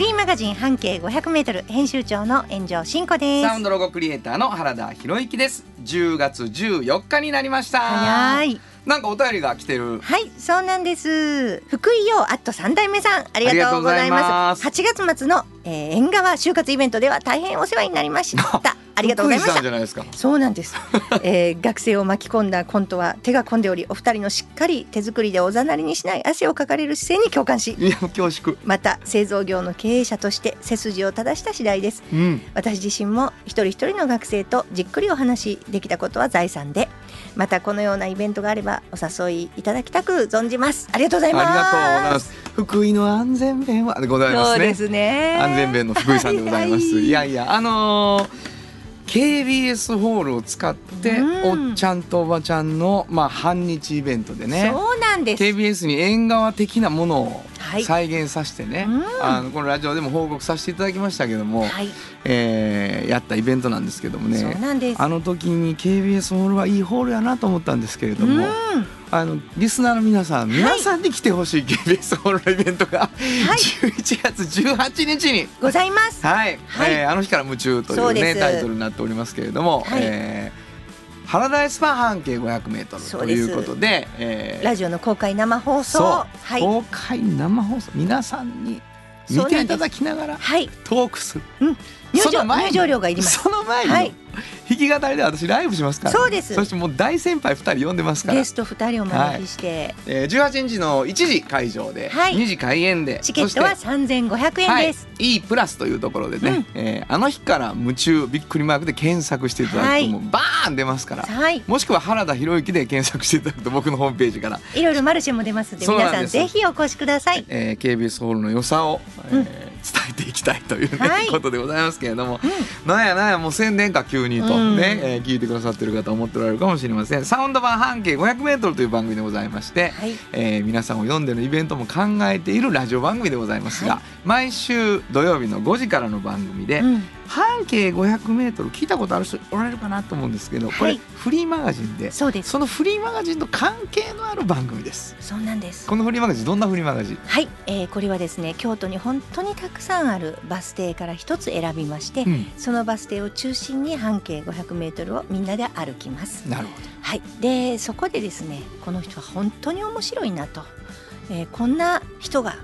フリーマガジン半径500メートル編集長の炎上真子です。サウンドロゴクリエイターの原田博之です。10月14日になりました。早い。なんかお便りが来てる。はいそうなんです。福井陽アット三代目さんありがとうございます。ありがとうござい8月末の、えー、縁側就活イベントでは大変お世話になりました ありがとうございましたそうなんです、えー、学生を巻き込んだコントは手が込んでおりお二人のしっかり手作りでおざなりにしない汗をかかれる姿勢に共感しいや恐縮。また製造業の経営者として背筋を正した次第です。うん。私自身も一人一人の学生とじっくりお話しできたことは財産で。またこのようなイベントがあればお誘いいただきたく存じます。ありがとうございます。ありがとうございます。福井の安全弁はでございますね。そうですね。安全弁の福井さんでございます。はい。いやいやあのー KBS ホールを使って、うん。おっちゃんとおばちゃんのまあ半日イベントでね。そうなんです。KBS に縁側的なものをはい。再現させてね、うん。あのこのラジオでも報告させていただきましたけども、はい、えーやったイベントなんですけどもね。あの時に KBS ホールはいいホールやなと思ったんですけれども、うんあのリスナーの皆さん、皆さんに来てほしい KBS ホールのイベントが、11月18日にございます。はい、はい。えーあの日から夢中というねタイトルになっておりますけれども、はい。えーハラダイスパン半径500メートルということで、えーラジオの公開生放送。はい。公開生放送。皆さんに見ていただきながらはい。トークする。うん。入場料がいります。その前に、はい弾き語りで私ライブしますから、そうです。そしてもう大先輩2人呼んでますから。ゲスト二人をお招きして、えー、18日の1時会場で、はい。2時開演でチケットはそして三千五百円です、はい、E プラスというところでね、うん。えーあの日から夢中びっくりマークで検索していただくと、はい。もうバーン出ますから、はい。もしくは原田博之で検索していただくと僕のホームページから、いろいろマルシェも出ますんです。皆さんぜひお越しください。えー、KBS ホールの良さを、えーうん伝えていきたいという、ねはい。ことでございますけれども、うなんやなんやもう宣伝か急にとうん。ね、えー聞いてくださってる方思っておられるかもしれません。サウンド版半径 500m という番組でございまして、はい。えー皆さんを読んでのイベントも考えているラジオ番組でございますが、はい。毎週土曜日の5時からの番組で、うん。半径 500m 聞いたことある人おられるかなと思うんですけど、これはいフリーマガジンでそうです。そのフリーマガジンと関係のある番組です。そうなんです。このフリーマガジンどんなフリーマガジン？はい、えー、これはですね京都に本当にたくさんあるバス停から一つ選びまして、うん。そのバス停を中心に半径500メートルをみんなで歩きます。なるほはい、でそこでですねこの人は本当に面白いなと、えーこんな人が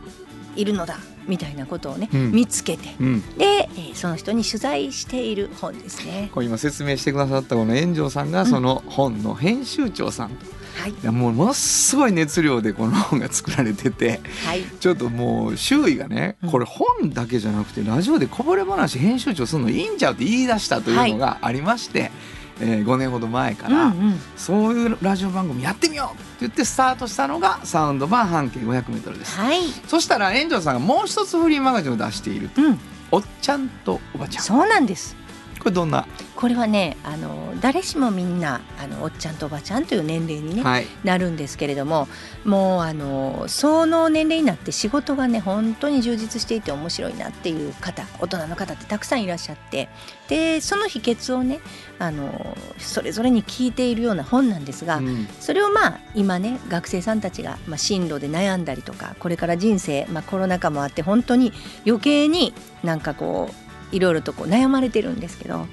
いるのだみたいなことをね、うん。見つけて。ど、うん、で、えーその人に取材している本ですね。これ今説明してくださったこの炎上さんがその本の編集長さん、いはい、やもうものすごい熱量でこの本が作られててはい、ちょっともう周囲がねうん。これ本だけじゃなくてラジオでこぼれ話編集長するのいいんちゃうって言い出したというのがありまして、えー5年ほど前から、うんうん、そういうラジオ番組やってみようって言ってスタートしたのがサウンド版半径 500m です。はい、そしたら炎上さんがもう一つフリーマガジンを出しているうん、おっちゃんとおばちゃん。そうなんです。これどんな、これはねあの誰しもみんなあのおっちゃんとおばちゃんという年齢に、ねはい。なるんですけれどももうあのその年齢になって仕事がね本当に充実していて面白いなっていう方大人の方ってたくさんいらっしゃってでその秘訣をねあのそれぞれに聞いているような本なんですが、うん。それをまあ今ね学生さんたちが、まあ、進路で悩んだりとかこれから人生、まあ、コロナ禍もあって本当に余計になんかこういろいろとこう悩まれてるんですけど。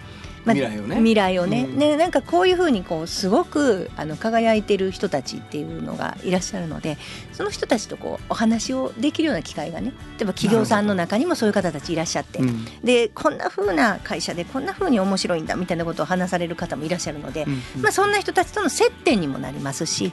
未来をね。未来をね,、うん。ねなんかこういうふうにこうすごくあの輝いてる人たちっていうのがいらっしゃるのでその人たちとこうお話をできるような機会がね例えば企業さんの中にもそういう方たちいらっしゃって、うん。でこんな風な会社でこんな風に面白いんだみたいなことを話される方もいらっしゃるので、うん。まあ、そんな人たちとの接点にもなりますし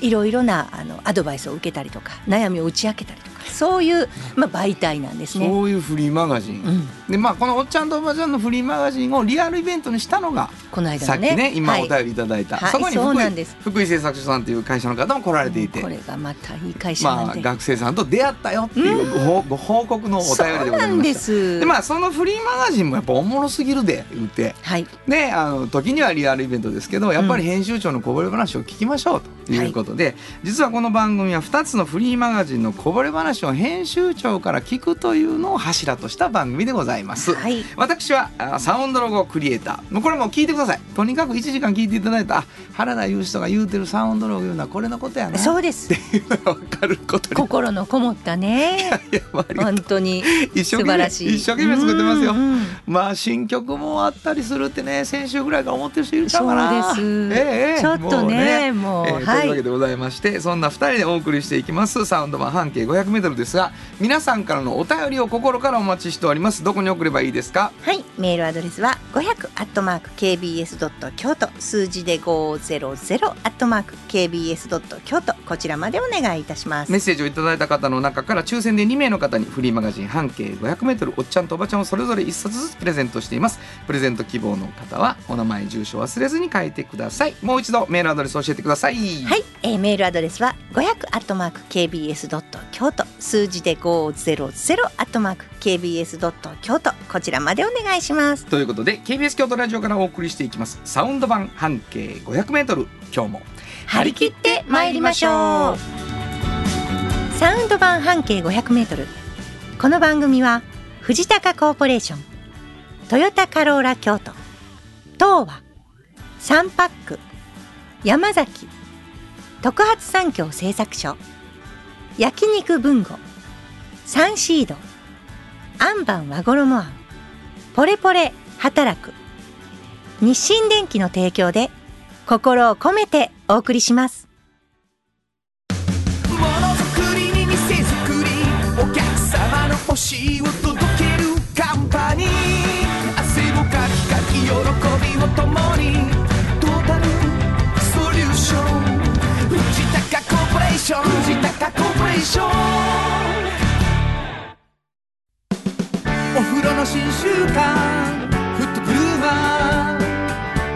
いろいろなあのアドバイスを受けたりとか悩みを打ち明けたりとかそういう、まあ、媒体なんですね。そういうフリーマガジン、うん。でまあこのおっちゃんとおばちゃんのフリーマガジンをリアルイベントにしたのがこの間さっきのねはい。ね今お便りいただいた、はいそこに福井なんです。福井製作所さんという会社の方も来られていて。これがまたいい会社なまあ学生さんと出会ったよっていうご報ご報告のお便りでございそうなんました。です。でまあそのフリーマガジンもやっぱおもろすぎるで言って。はい。であの時にはリアルイベントですけどやっぱり編集長のこぼれ話を聞きましょうということで、実はこの番組は2つのフリーマガジンのこぼれ話を編集長から聞くというのを柱とした番組でございます。はい。私はあサウンドロゴクリエイター。もうこれもう聞いてください。とにかく1時間聞いていただいた。あ原田裕人が言うてるサウンドロゴ言うのはこれのことやな。そうです。っていうのが分かることに。心のこもったね。いやまあありがとう本当に素晴らしい。一生懸命作ってますよ。うんうんまあ新曲もあったりするってね先週ぐらいから思ってる人いるかな。そうです。ええええ。ちょっとねもうえーはいというわけでございましてそんな2人でお送りしていきます。サウンド版半径 500m ですが皆さんからのお便りを心からお待ちしております。どこに送ればいいですか？はい、メールアドレスは500アットマーク kbs ドット京都数字で500アットマーク kbs ドット京都こちらまでお願いいたします。メッセージをいただいた方の中から抽選で2名の方にフリーマガジン半径 500m おっちゃんとおばちゃんをそれぞれ1冊ずつプレゼントしています。プレゼント希望の方はお名前住所忘れずに書いてください。もう一度メールアドレス教えてください。はい、えーメールアドレスは500アットマーク kbs ドット京都数字で500アットマーク kbs ドット京都こちらまでお願いします。ということで KBS 京都ラジオからお送りしていきますサウンド版半径 500m 今日も張り切って参りましょう。サウンド版半径500メートル。この番組は藤高コーポレーション、トヨタカローラ京都、東和、サンパック、山崎、特発産業製作所、焼肉文吾、サンシード、アンバン和衣あん、ポレポレ働く、日清電機の提供で心を込めてお送りします。ものづくりに店づくり。お客様の欲しいを届けるカンパニー。ーポレーション藤高コーポレーションお風呂の新習慣フットグルーマ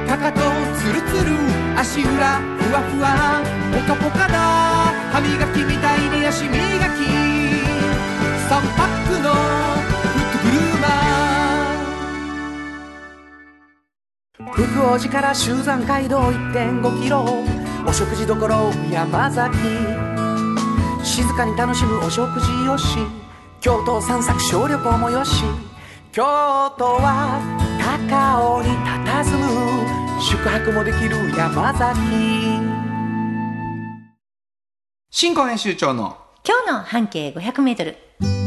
ーかかとツルツル足裏ふわふわポカポカだ歯磨きみたいに足磨き3パックのフットグルーマー福王寺から集山街道1.5キロお食事処山崎。静かに楽しむお食事よし。京都散策小旅行もよし。京都は高尾に佇む。宿泊もできる山崎。新婚編集長の今日の半径500メートル。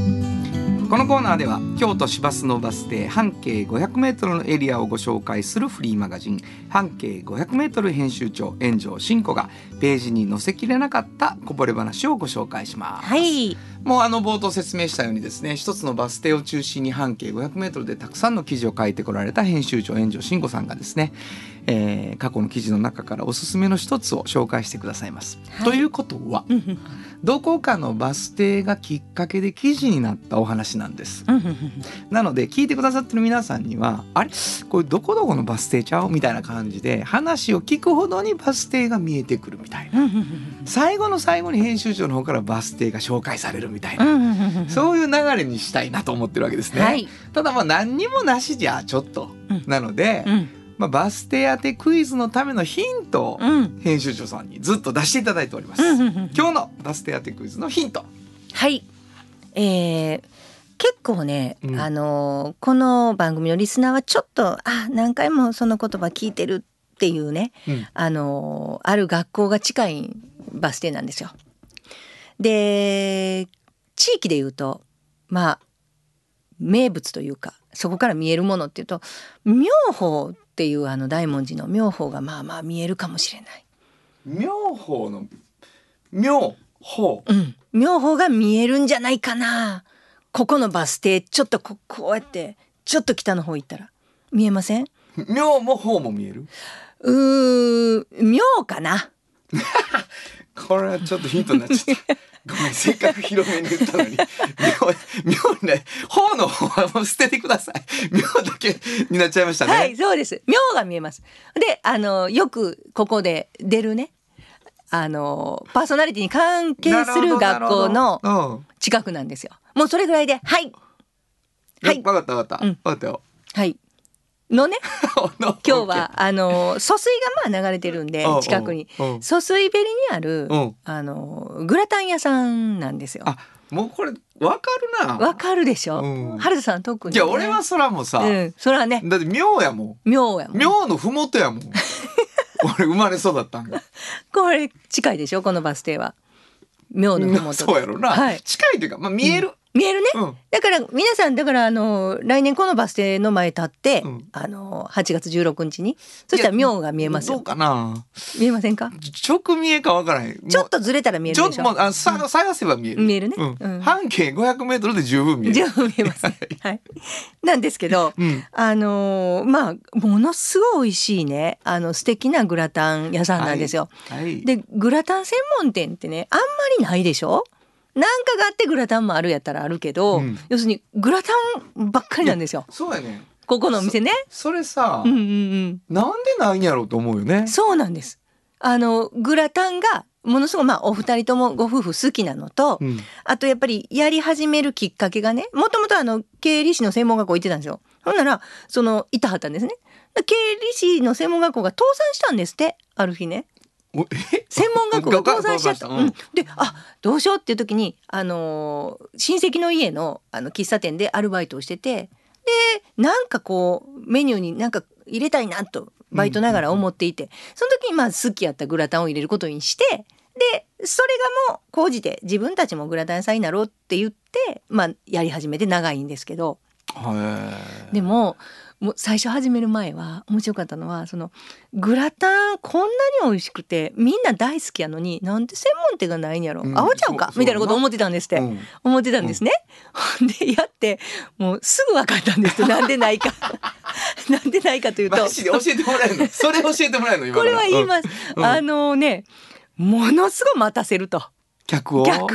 このコーナーでは京都市バスのバス停半径 500m のエリアをご紹介するフリーマガジン半径 500m 編集長炎上真子がページに載せきれなかったこぼれ話をご紹介します。はい。もうあの冒頭説明したようにですね一つのバス停を中心に半径 500m でたくさんの記事を書いてこられた編集長炎上真子さんがですね、えー過去の記事の中からおすすめの一つを紹介してくださいます。はい。ということはどこかのバス停がきっかけで記事になったお話なんです。なので聞いてくださってる皆さんにはあれ？これどこどこのバス停ちゃう？みたいな感じで話を聞くほどにバス停が見えてくるみたいな。最後の最後に編集長の方からバス停が紹介されるみたいなそういう流れにしたいなと思ってるわけですね。はい。ただまあ何にもなしじゃちょっと、うんなので、うん。まあ、バス停当てクイズのためのヒントをうん。編集長さんにずっと出していただいております。今日のバス停当てクイズのヒント。はい。えー結構ね、うんあのーこの番組のリスナーはちょっとあ何回もその言葉聞いてるっていうね、うんあのーある学校が近いバス停なんですよ。で地域で言うとまあ名物というかそこから見えるものっていうと妙法っていうあの大文字の妙法がまあまあ見えるかもしれない。妙法の妙法。うん、妙法が見えるんじゃないかな。ここのバス停ちょっとここうやってちょっと北の方行ったら見えません？妙も法も見える？うー妙かな。これはちょっとヒントになっちゃった。ごめんせっかく広めに言ったのに。妙妙にね。方の方はもう捨ててください。妙だけになっちゃいましたね。はい、そうです。妙が見えます。で、あのよくここで出るね。あのパーソナリティに関係する学校のの近くなんですよ。もうそれぐらいで、はい、はい。分かった分かった、うん。分かったよ。はい。のね、今 今日はあの疎水がまあ流れてるんでうん近くにうん疎水べりにあるうんあのグラタン屋さんなんですよ。あもうこれ分かるなわかるでしょ？うん春田さん特に、ね。いや俺はそらもうさ、うん、それはねだって妙やも妙やもん。ん妙のふもとやもん 俺生まれ育ったんがこれ近いでしょ？このバス停は。妙のふもと。そうやろな、はい。近いというか、まあ、見える、見えるね。うん。だから皆さんだからあの来年このバス停の前立って、うん。あの8月16日に。そしたら妙が見えますよ。どうかな？見えませんか？直見えかわからへん。ちょっとずれたら見えるでしょ。ともうあさ探せば見える。見えるね。うん。うん。半径500メートルで十分見える。十分見えます、はい、なんですけどうん。あのーまあものすごい美味しいねあの素敵なグラタン屋さんなんですよ、はい。でグラタン専門店ってねあんまりないでしょ？なんかがあってグラタンもあるやったらあるけど、うん。要するにグラタンばっかりなんですよ。そうやねここのお店ね。それさ、うんうんうん。なんでないんやろうと思うよね。そうなんです。あのグラタンがものすごいまあお二人ともご夫婦好きなのと、うん。あとやっぱりやり始めるきっかけがねもともとあの経理士の専門学校行ってたんですよ。ほんならそのいたはったんですね。経理士の専門学校が倒産したんですってある日ね専門学校が倒産しちゃった。うん、であどうしようっていう時に、あのー親戚の家のあの喫茶店でアルバイトをしててでなんかこうメニューになんか入れたいなとバイトながら思っていて、その時にまあ好きやったグラタンを入れることにしてでそれがもう講じて自分たちもグラタン屋さんになろうって言って、まあ、やり始めて長いんですけど。へでももう最初始める前は面白かったのはそのグラタンこんなに美味しくてみんな大好きやのになんで専門店がないんやろ、うんあおちゃうかみたいなこと思ってたんですって、うん。思ってたんですね。ほん。でやってもうすぐ分かったんですって。なんでないか。なんでないかというと。マジで教えてもらえるの？それ教えてもらえるの？今これは言います、うん。あのねものすごい待たせると。客を？だか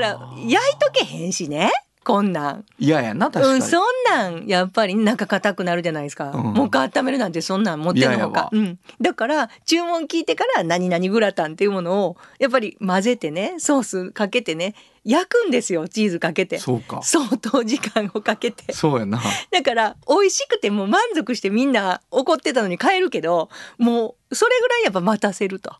ら焼いとけへんしねこんなん。嫌やな確かに、うん、そんなんやっぱり中硬くなるじゃないですか、うん。もう一回温めるなんてそんなん持ってんのか、うん、だから注文聞いてから何々グラタンっていうものをやっぱり混ぜてねソースかけてね焼くんですよチーズかけて。そうか。相当時間をかけて。そうやな。だから美味しくてもう満足してみんな怒ってたのに帰るけどもうそれぐらいやっぱ待たせると、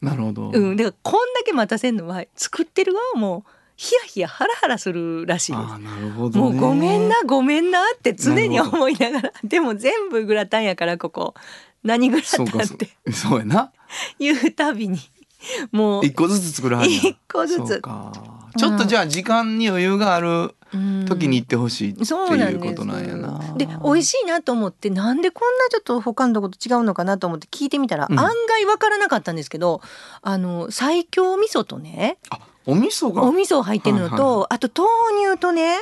なるほど、うん、だからこんだけ待たせるのは作ってる側もヒヤヒヤハラハラするらしいです。なるほど、ね、もうごめんなごめんなって常に思いながら。でも全部グラタンやからここ何グラタンって。うそう。やな。言うたびにもう。一個ずつ作るはず一個ずつ。ちょっとじゃあ時間に余裕があるうん。時に行ってほしいっていうことなんやな。で美味しいなと思ってなんでこんなちょっと他のとこと違うのかなと思って聞いてみたら、うん。案外わからなかったんですけどあの最強味噌とねあお味噌が。お味噌入ってるのと、はいはいあと豆乳とね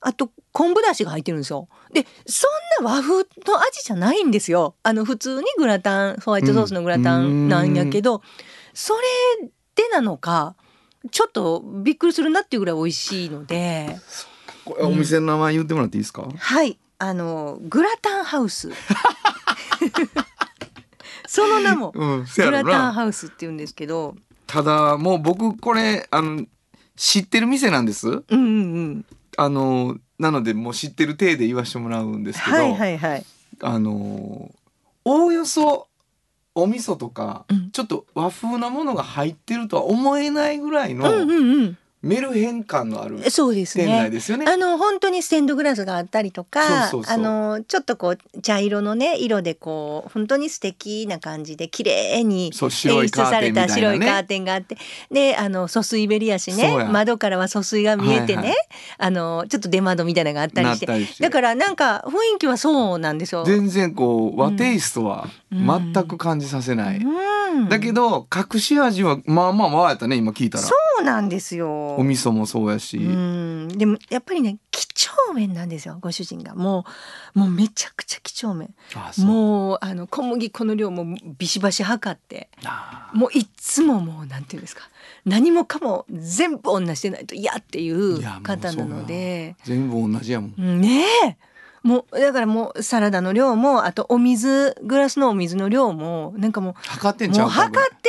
あと昆布だしが入ってるんですよ。でそんな和風の味じゃないんですよ。あの普通にグラタンホワイトソースのグラタンなんやけど、それでなのかちょっとびっくりするなっていうぐらい美味しいので。これお店の名前言ってもらっていいですか、はい。あのグラタンハウス。その名もグラタンハウスって言うんですけどただもう僕これあの知ってる店なんです。うんうんうん。あのなのでもう知ってる体で言わしてもらうんですけど、はいはいはい。あのおおよそお味噌とか、うん。ちょっと和風なものが入ってるとは思えないぐらいの、うんうんうんメルヘン感のあるそうです店内ねですよね。あの本当にステンドグラスがあったりとかあのちょっとこう茶色のね色でこう本当に素敵な感じで綺麗に演出された白いカーテンがあってであの疎水ベリやしね窓からは疎水が見えてね、はいはい。あのちょっと出窓みたいなのがあったりして。して。だからなんか雰囲気はそうなんですよ。全然こう和テイストは全く感じさせない。うん。だけど隠し味はまあまあまあやったね今聞いたら。そううなんですよお味噌もそうやし、うん。でもやっぱりね几帳面なんですよご主人が。もうもうめちゃくちゃ几帳面。もうあの小麦粉の量もビシバシ測って。あもういっつももうなんていうんですか。何もかも全部同じでないと嫌っていう方なので。全部同じやもん。ねえもうだからもうサラダの量もあとお水グラスのお水の量もなんかもう測ってんちゃもう測って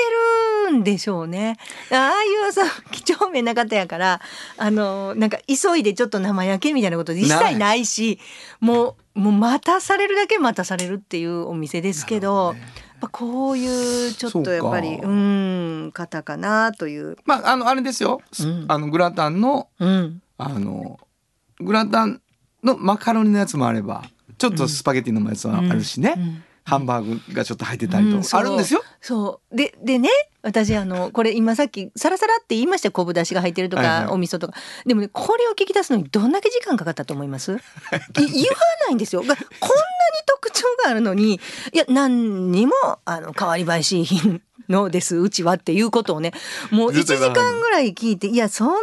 るんでしょうね。ああいうさ几帳面な方やからあのなんか急いでちょっと生焼けみたいなこと一切ないしもうもう待たされるだけ待たされるっていうお店ですけどこういうちょっとやっぱりうん方かなという。まああのあれですよ、うん。あのグラタンのうん。あのグラタンのマカロニのやつもあればちょっとスパゲティのやつはあるしね、うん。ハンバーグがちょっと入ってたりとうん。あるんですよ。そう。ででね私あのこれ今さっきサラサラって言いましたよ昆布だしが入ってるとか、はいはい。お味噌とか。でもねこれを聞き出すのにどんだけ時間かかったと思います？い言わないんですよ。がこんなに特徴があるのにいや何にもあの変わり映えし品のですうちはっていうことをねもう1時間ぐらい聞いていやそんな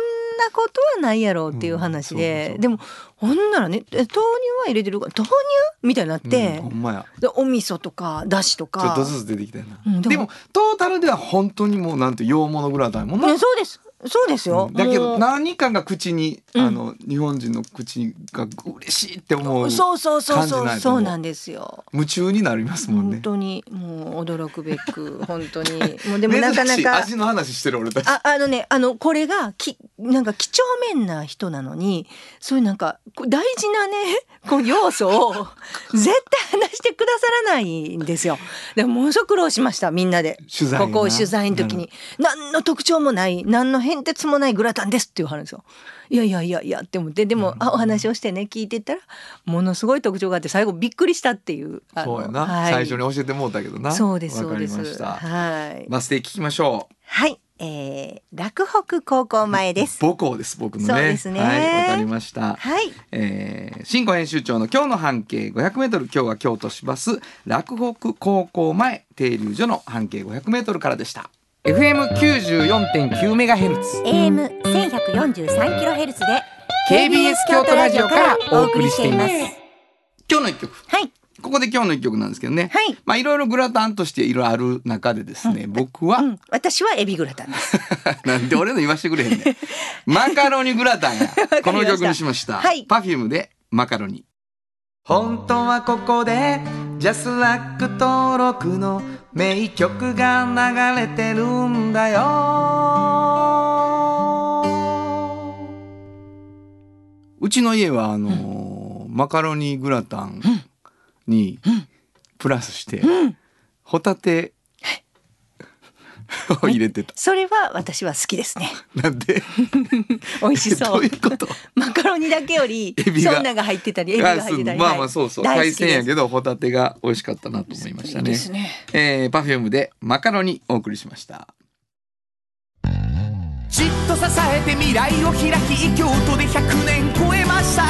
ことはないやろうっていう話で、でもほんならねえ豆乳は入れてるか？ら豆乳？みたいになって、うんほんまや。でお味噌とかだしとか。ちょっとずつ出てきたよな、うんでもトータルでは本当にもうなんて洋物グラタンやもんな、ね、そうですそうですよ、うん。だけど何かが口に、うん。あの日本人の口が嬉しいって思うそうそうそうそうそうなんですよ。夢中になりますもんね。本当にもう驚くべく 本当に。もうでもなかなか味の話してる俺たち。ああのねあのこれがきなんか几帳面な人なのにそういうなんか大事なね こう要素を 絶対話してくださらないんですよ。でもものすごく苦労しましたみんなで。取材ここを取材の時に、何の特徴もない何の変哲もないグラタンですって言わはるんですよ。いやいやいやいやって思って。でも、あお話をしてね聞いてったらものすごい特徴があって最後びっくりしたっていうそうやな、はい。最初に教えてもうたけどな。そうですそうですりました。はい。バス停聞きましょう。はい、えー、洛北高校前です。母校です僕のね。そうですね。はいわかりました。はい。えー、新庫編集長の今日の半径 500m 今日は京都市バス洛北高校前停留所の半径 500m からでした FM94.9 メガヘルツ。AM 1143キロヘルツで KBS 京都ラジオからお送りしています。す。今日の一曲。はい。ここで今日の一曲なんですけどね、はい。まあいろいろグラタンとしていろいろある中でですね、僕は、うん、私はエビグラタンです。なんで俺の言わしてくれへんねん。マカロニグラタンや。この曲にしました、はい。 Perfume でマカロニ。本当はここで JASRAC 登録の名曲が流れてるんだよ。うちの家はあのーマカロニグラタンにプラスして、ホタテを 入れてた。それは私は好きですね。なんで？美味しそう。どういうこと？マカロニだけよりエビが？そんなが入ってたりエビが入ってたり。まあはい。まあそうそう。海鮮大好きですけどホタテが美味しかったなと思いましたね。いいですね。えー、 Perfume でマカロニお送りしました。じっと支えて未来を開き京都で100年超えました。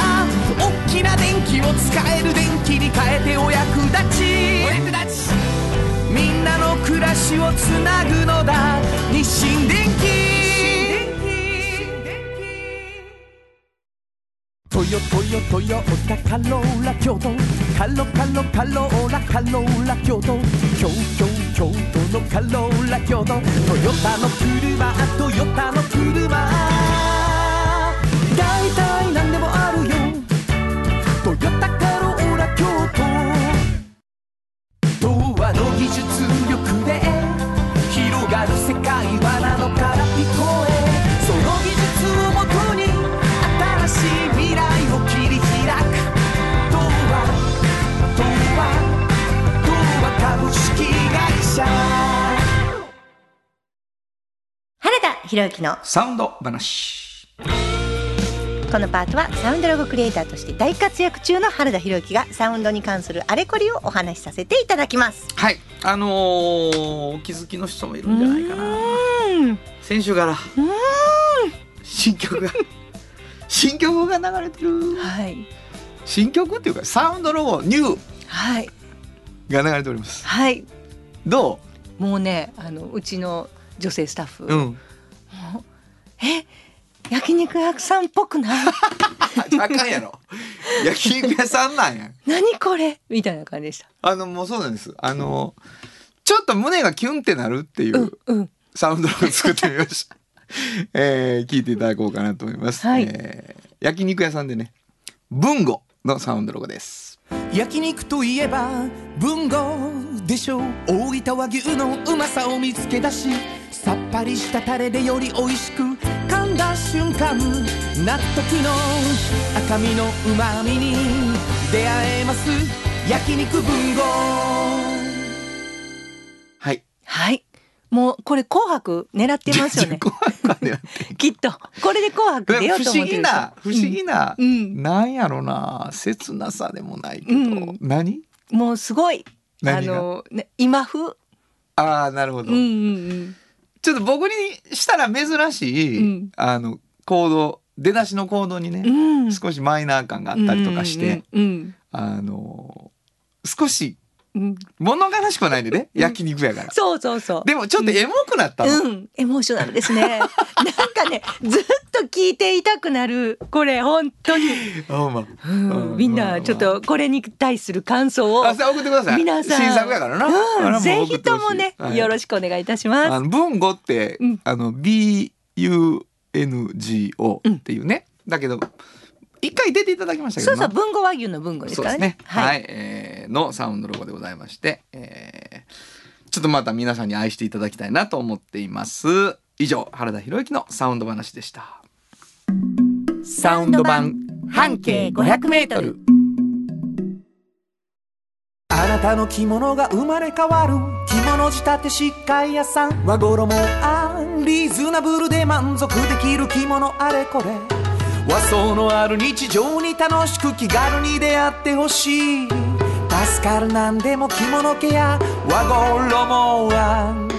大きな電気を使える電気に変えてお役立ち。お役立ち。みんなの暮らしをつなぐのだ。日清電気トヨトヨトヨタカローラ京都。カロカロカローラカローラ京都。京京京都のカローラ京都。トヨタの車トヨタの車。大体何でもあるよ。トヨタカローラ京都。童話の技術力で原田博之のサウンド話。このパートはサウンドロゴクリエイターとして大活躍中の原田博之がサウンドに関するあれこれをお話しさせていただきます。はい。あのー、お気づきの人もいるんじゃないかな。うん。先週から新曲が 新曲が流れてる。はい。新曲っていうかサウンドロゴニューはい。が流れております。はい。どもうねあのうちの女性スタッフ、ううんえ焼肉屋さんっぽくない？あかんやろ。焼肉屋さんなんや。何これ？みたいな感じでした。あのもうそうなんです。あのちょっと胸がキュンってなるっていううんうん。サウンドロゴ作ってみました。えー、聞いていただこうかなと思います、はい。えー焼肉屋さんでね文吾のサウンドロゴです。焼肉といえば文豪でしょ。う大分和牛のうまさを見つけ出しさっぱりしたタレでより美味しく噛んだ瞬間納得の赤身のうまみに出会えます。焼肉文豪。はい。はい。もうこれ紅白狙ってますよね。怖 いわねきっと。これで紅白出よう不思議と思ってるな不思議な、うん。なんやろな。切なさでもないけど、うん。何？もうすごい。あの、ね、今風？ああなるほど、うんうんちょっと僕にしたら珍しい、うん。あの行動出だしの行動にね、うん。うん少しマイナー感があったりとかして、うんうんあの少しうんうん物悲しくはないんでね、焼肉やから。そうそうそう。でもちょっとエモくなったの。うん、エモーショナルですね。なんかね、ずっと聞いていたくなる、これ本当に。うん。うん。みんなちょっとこれに対する感想を送ってください。皆さん。新作やからな。うん、もぜひともね、はい。よろしくお願いいたします。あの文語って、うん。あの B U N G O っていうね、だけど一回出ていただきましたけどなそうそう、文語和牛の文語です。からねは。はいい、えーのサウンドロゴでございまして、えーちょっとまた皆さんに愛していただきたいなと思っています。以上、原田博之のサウンド話でした。サウンド版半径500メートル。あなたの着物が生まれ変わる着物仕立て疾患屋さん和衣あんリーズナブルで満足できる着物あれこれ和装のある日常に楽しく気軽に出会ってほしい。助かるなんでも着物ケア和衣あん。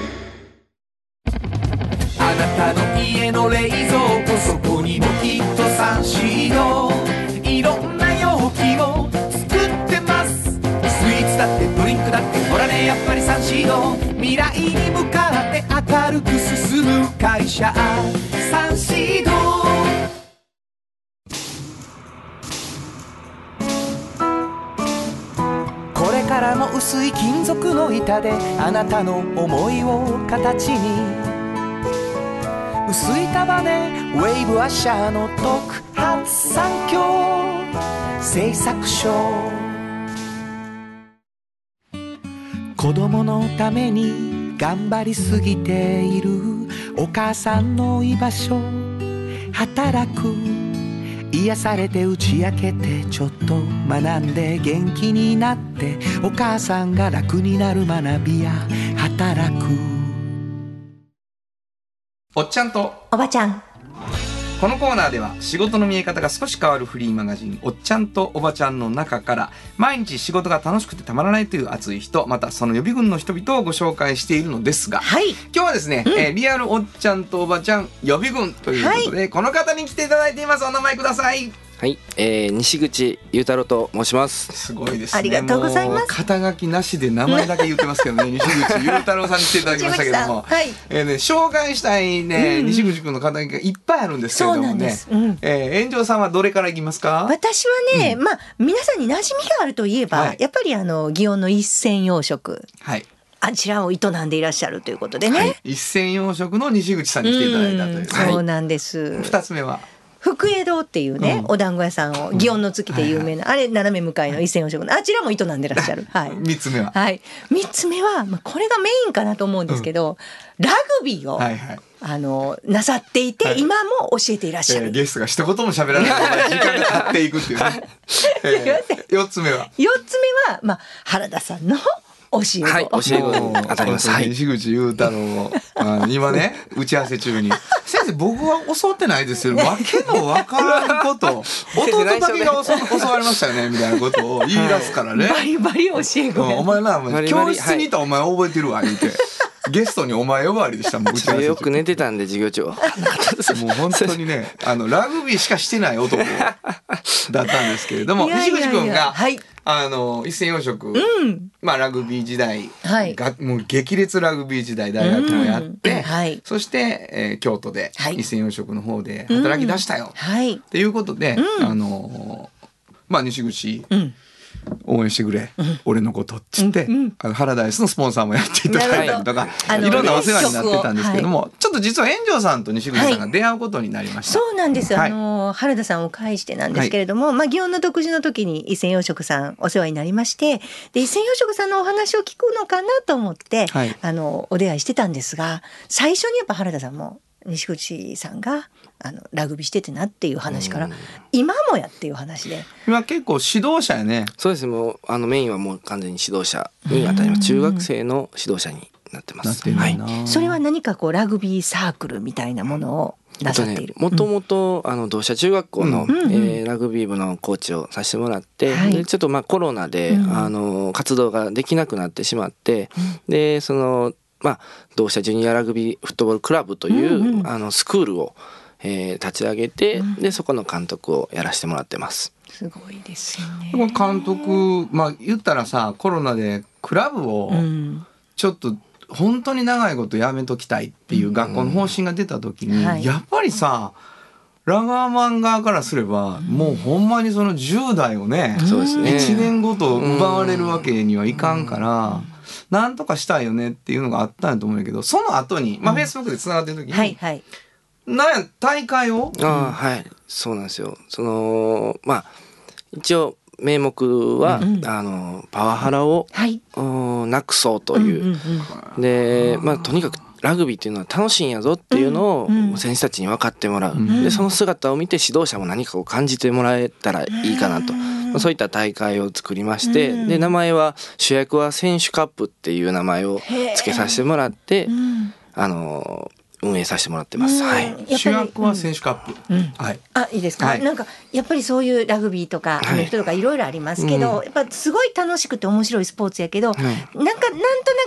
あなたの家の冷蔵庫そこにもきっとサンシードいろんな容器を作ってます。スイーツだってドリンクだってほらねやっぱりサンシード未来に向かって明るく進む会社。サンシードからも薄い金属の板であなたの思いを形に。薄い束ねウェイブアッシャーの特発産業製作所。子供のために頑張りすぎている。お母さんの居場所。働く。癒されて打ち明けてちょっと学んで元気になってお母さんが楽になる学びや働くおっちゃんとおばちゃん。このコーナーでは仕事の見え方が少し変わるフリーマガジン「おっちゃんとおばちゃん」の中から毎日仕事が楽しくてたまらないという熱い人またその予備軍の人々をご紹介しているのですがはい。今日はですね、えーリアルおっちゃんとおばちゃん予備軍ということで、この方に来ていただいています。お名前くださいはい、えー、西口裕太郎と申します。すごいですねありがとうございます肩書きなしで名前だけ言ってますけどね 西口裕太郎さんに来ていただきましたけども、はい。えーね、紹介したいね、うん西口君の肩書きがいっぱいあるんですけれどもねなんです。うん。えー、炎上さんはどれからいきますか？私はね、まあ皆さんに馴染みがあるといえば、はいやっぱりあの祇園の一銭養殖はい、あちらを営んでいらっしゃるということでね。はい、一銭養殖の西口さんに来ていただいたというそうなんです。二つ目は福江堂っていうね、うん。お団子屋さんを祇園の月で有名な、あれ斜め向かいの一銭養殖のあちらも営んでらっしゃる。はい。三つ目は。はい、三つ目は、まあ、これがメインかなと思うんですけど、ラグビーを、はいはい、あのなさっていて、はい。今も教えていらっしゃる。えー、ゲストが一言も喋らない時間が経っていくっていうね、えー、四つ目は四つ目は、まあ、原田さんの教え子。はい教え子もう当たります。い。西口裕太郎を あの今ね打ち合わせ中に「先生僕は教わってないですよ。わけのわからんこと。弟だけが教教わりましたよね」みたいなことを言い出すからね。バリバリ教え子お前なお前教室にいたお前覚えてるわ言うて。ゲストにお前呼ばわりでしたもん よく寝てたんで授業中は。もう本当にねあのラグビーしかしてない男だったんですけれども西口君が、はいあの一戦養殖、うん。まあ、ラグビー時代。はい。が、もう激烈ラグビー時代大学もやって、そして、えー京都ではい。一戦養殖の方で働き出したよ、はい。っていうことで、うん。あのーまあ西口。うん応援してくれ、俺のことっつって、うんあのハラダイスのスポンサーもやっていただいたりとか、いろんなお世話になってたんですけども、ちょっと実は炎上さんと西口さんが出会うことになりました。そうなんですあの原田さんを介してなんですけれども、まあ祇園の独自の時に伊勢養殖さんお世話になりましてで伊勢養殖さんのお話を聞くのかなと思って、はい。あのお出会いしてたんですが最初にやっぱ原田さんも西口さんがあのラグビーしててなっていう話から、今もやっていう話で。今結構指導者やね。そうですもうあのメインはもう完全に指導者に当たります。中学生の指導者になってます。はいな、それは何かこうラグビーサークルみたいなものをなさっている。もともとあの同志社中学校の、うん。うんうん。えーラグビー部のコーチをさせてもらって、はい。でちょっとまあコロナで、うん。あの活動ができなくなってしまって、でそのまあ同志社ジュニアラグビーフットボールクラブという、うんうん。あのスクールを、えー立ち上げて、でそこの監督をやらせてもらってます。すごいですよね。監督まあ言ったらさコロナでクラブをうん。ちょっと本当に長いことやめときたいっていう学校の方針が出た時に、はい。やっぱりさラガーマン側からすれば、もうほんまにその10代をね、そうですね。1年ごと奪われるわけにはいかんから、なんとかしたいよねっていうのがあったんやと思うんやけどその後にまあフェイスブックでつながってる時に、はいはい。なんや大会を？ああはい。そうなんですよ。そのまあ一応名目は、うんあのパワハラを、はい。うんなくそうという、んんん。でまあとにかくラグビーっていうのは楽しいんやぞっていうのをうんうん。選手たちに分かってもらう、んでその姿を見て指導者も何かを感じてもらえたらいいかなと、まあそういった大会を作りまして、うんで名前は主役は選手カップっていう名前を付けさせてもらって、うん。あの運営させてもらってます。はい。うんやっぱり主役は選手カップ、うん。はい。あいいですか、はい。なんかやっぱりそういうラグビーとかアメフトとかいろいろありますけど、うん。やっぱすごい楽しくて面白いスポーツやけど、はい。なんかなんとな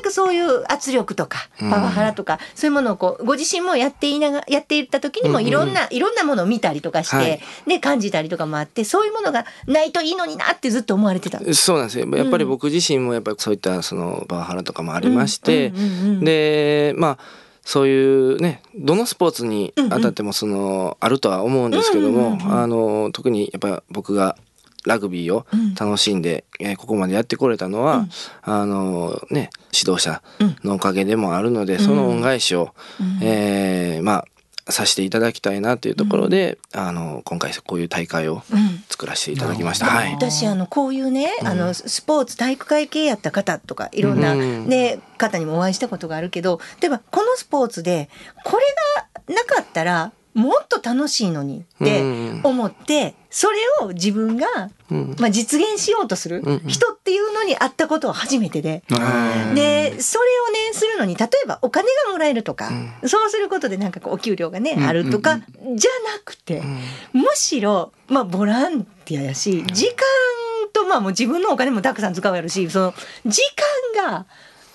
くそういう圧力とかパうん。ワハラとか、そういうものをこうご自身もやっていながやっていった時にもうんいろんな、いろんなものを見たりとかして、はい。で感じたりとかもあってそういうものがないといいのになってずっと思われてた。そうなんですよ。やっぱり僕自身もやっぱりそういったそのパワハラとかもありまして、うんうんうんうん。でまあそういうねどのスポーツにあたってもその、あるとは思うんですけども、うんうんうんあの特にやっぱ僕がラグビーを楽しんで、えーここまでやってこれたのは、あのね指導者のおかげでもあるので、その恩返しを、えーまあさせていただきたいなというところで、あの今回こういう大会をうん作らせていただきました。はい。私あのこういうね、あのスポーツ体育会系やった方とかいろんな、うんね方にもお会いしたことがあるけど例えばこのスポーツでこれがなかったらもっと楽しいのにってうん。思ってそれを自分が、うん。まあ、実現しようとするうん人っていうのに会ったことは初めてで。うん。でそれをねするのに例えばお金がもらえるとか、そうすることでなんかこうお給料がね、うん。あるとか、じゃなくて、むしろまあボランティアやし時間とまあもう自分のお金もたくさん使うやろしその時間が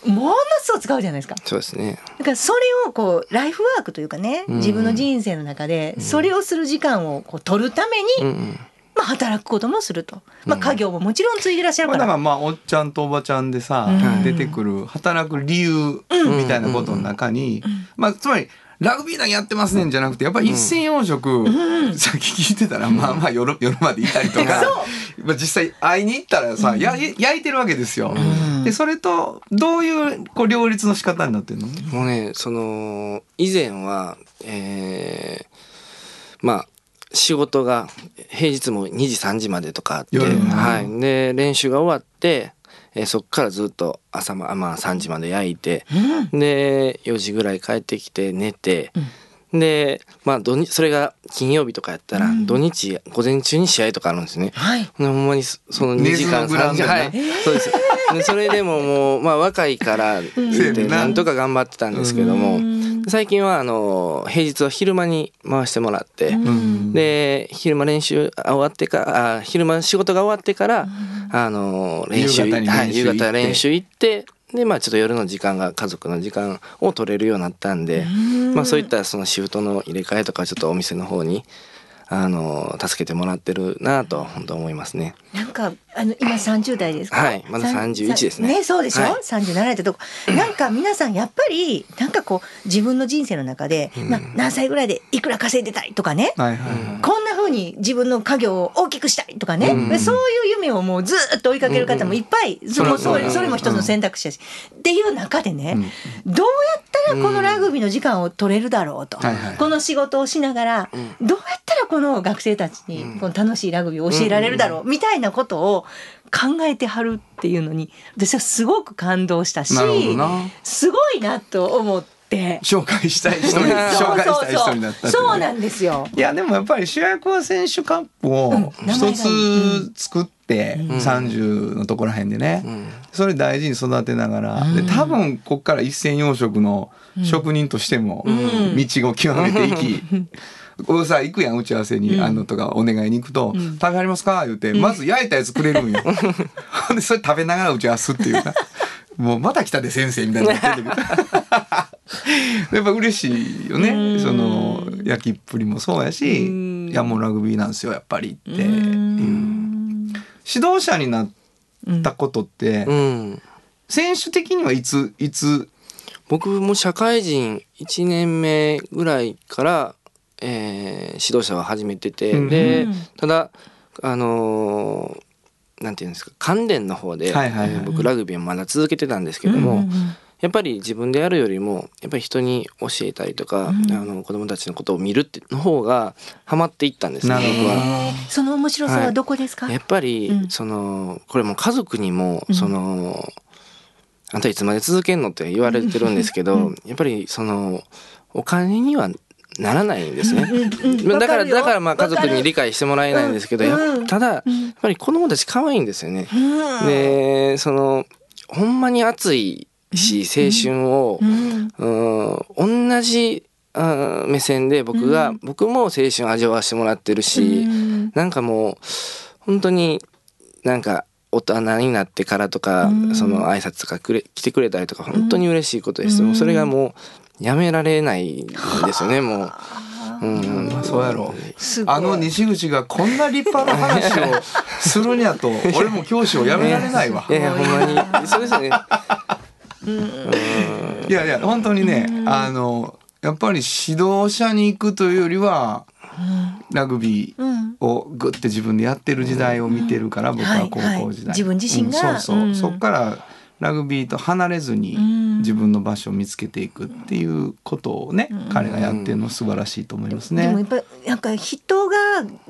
ものすごく使うじゃないですか。そうですね。だからそれをこうライフワークというかねうん自分の人生の中でそれをする時間をこう取るために、うんうん。まあ、働くこともすると、まあ、家業ももちろん継いでらっしゃるまあ、から。だからまあおっちゃんとおばちゃんでさ、うん出てくる働く理由みたいなことの中に、まあつまりラグビー団やってますねんじゃなくてやっぱり一戦四色、さっき聞いてたらまあまあ夜夜までいたりとか、まあ実際会いに行ったらさ、や焼いてるわけですよ。でそれとどういうこう両立の仕方になってるの？もうねその以前はえーまあ仕事が平日も2時3時までとかあって、はい、で練習が終わって、えーそっからずっと朝ままあ3時まで焼いて、で4時ぐらい帰ってきて寝て、でまあ土日それが金曜日とかやったら、土日午前中に試合とかあるんですね。はい。ほんまにそその2時間根津のグラウン3時ドやな。はい。そうです。でそれでももうまあ若いから言ってな。んとか頑張ってたんですけども最近はあの平日は昼間に回してもらってうん。で昼間練習終わってからあ昼間仕事が終わってからあの練習夕方に練習行って。はい夕方練習行ってでまあちょっと夜の時間が家族の時間を取れるようになったんで、まあ、そういったそのシフトの入れ替えとかちょっとお店の方にあの助けてもらってるなと本当思いますね。なんかあの今30代ですか？はいまださん31ですね。ねそうでしょ？はい。37代ってとこ。なんか皆さんやっぱりなんかこう自分の人生の中で、まあ何歳ぐらいでいくら稼いでたいとかね？はいはい。はいこんな風に自分の家業を大きくしたいとかね、うん。そういう夢をもうずっと追いかける方もいっぱい、そのそれそれも一つの選択肢だし、っていう中でね、どうやったらこのラグビーの時間を取れるだろうと、はいはい。この仕事をしながら、どうやったらこの学生たちにこの楽しいラグビーを教えられるだろう、みたいなことを考えてはるっていうのに私はすごく感動したしすごいなと思って。紹介したい人に紹介したい人になったそうなんですよ。いやでもやっぱり主役は選手カップを一つ作って30のところらへんでねんそれ大事に育てながらで多分こっから一銭養殖の職人としても道を極めていき俺さ行くやん打ち合わせに、あのとかお願いに行くと「食べはりますか?」言うて、まず焼いたやつくれるんよ。でそれ食べながら打ち合わせっていうな。もうまた来たで先生みたいになって やっぱ嬉しいよね。その焼きっぷりもそうやしいやもうラグビーなんですよやっぱりっていう。指導者になったことってうん。選手的にはいついつ？僕も社会人1年目ぐらいから、えー指導者は始めてて、うん。でただあのーなんていうんですか関連の方で、はいはいはい。えー僕ラグビーをまだ続けてたんですけども、やっぱり自分でやるよりもやっぱり人に教えたりとか、あの子供たちのことを見るっての方がハマっていったんですねなるほど。僕は。えーその面白さはどこですか、やっぱり、うん。そのこれもう家族にも、そのあんたいつまで続けんのって言われてるんですけど、やっぱりそのお金にはならないんですね。うんだからだからまあ家族に理解してもらえないんですけど、やうん。ただやっぱり子供たち可愛いんですよね。うん。でそのほんまに熱いし青春を、うん。うん、同じあー目線で僕が、僕も青春味わわしてもらってるし、うん。なんかもう本当になんか大人になってからとか、うん。その挨拶とかくれ来てくれたりとか本当に嬉しいことです、もうそれがもうやめられないんですよね もう。うん。まあそうやろ。すごい。あの西口がこんな立派な話をするにゃと俺も教師をやめられないわ。いやいやほんまに。そうですよね。いやいや本当にねあのやっぱり指導者に行くというよりはラグビーうん。をグッて自分でやってる時代を見てるから僕は高校時代、自分自身が。うんそうそう、うん。そっからラグビーと離れずにん。自分の場所を見つけていくっていうことをね、彼がやってるの素晴らしいと思いますね。でもやっぱりなんか人が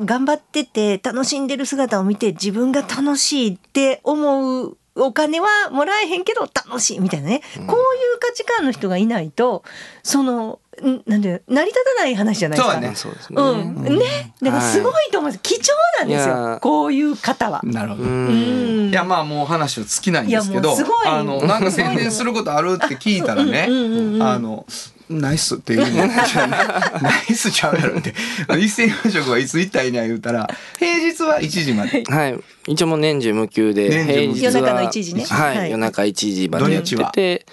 頑張ってて楽しんでる姿を見て自分が楽しいって思うお金はもらえへんけど楽しいみたいなね、こういう価値観の人がいないとそのんなんで成り立たない話じゃないですか。そうやねそうですね。うん、ね、だからすごいと思うんです。貴重なんですよ。こういう方は。なるほど。ううんんいやまあもう話は尽きないんですけどあのなんか宣伝することあるって聞いたらねうんうんうんうんあのナイスって言うの ナイスちゃうやろって。一斉養殖はいつ行ったらいいにゃ言うたら平日は1時まで。はい。一応もう年中無休で、平日は夜中の1時ね。はい、はい。夜中1時までやって土日は？て、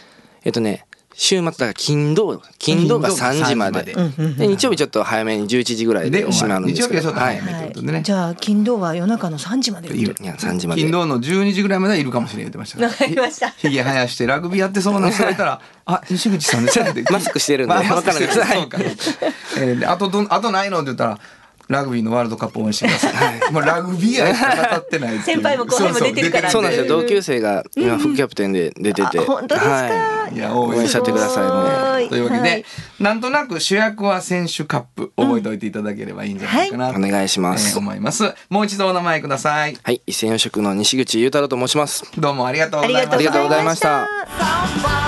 えっとね、週末だから金土、金土が3時まで。金土が3時までで、日曜日ちょっと早めに11時ぐらいでで閉まるんですけど。日曜日はちょっとはい早め。ということでね。じゃあ金土は夜中の3時までいる。いや、3時まで。金土の12時ぐらいまではいるかもしれん言ってましたわかりました。ひげ生やしてラグビーやってそうな人がいたら「あ西口さんですね」ってマスクしてるんでまあマスクしてる。わからないそうか。えあとあとないのって言ったらラグビーのワールドカップ応援してください。もうラグビーやしか語ってないっていう。先輩も後輩も出てるからそうなんですよ。うん同級生が今副キャプテンで出てて。あ本当ですか？はい。や応援しちゃってくださいもう。はい。というわけで、はい。なんとなく主役は選手カップ覚えておいていただければいいんじゃないかなと、お願いします。えー思います。もう一度お名前ください。はい、一斉養殖の西口裕太郎と申します。どうもありがとうございました。ありがとうございました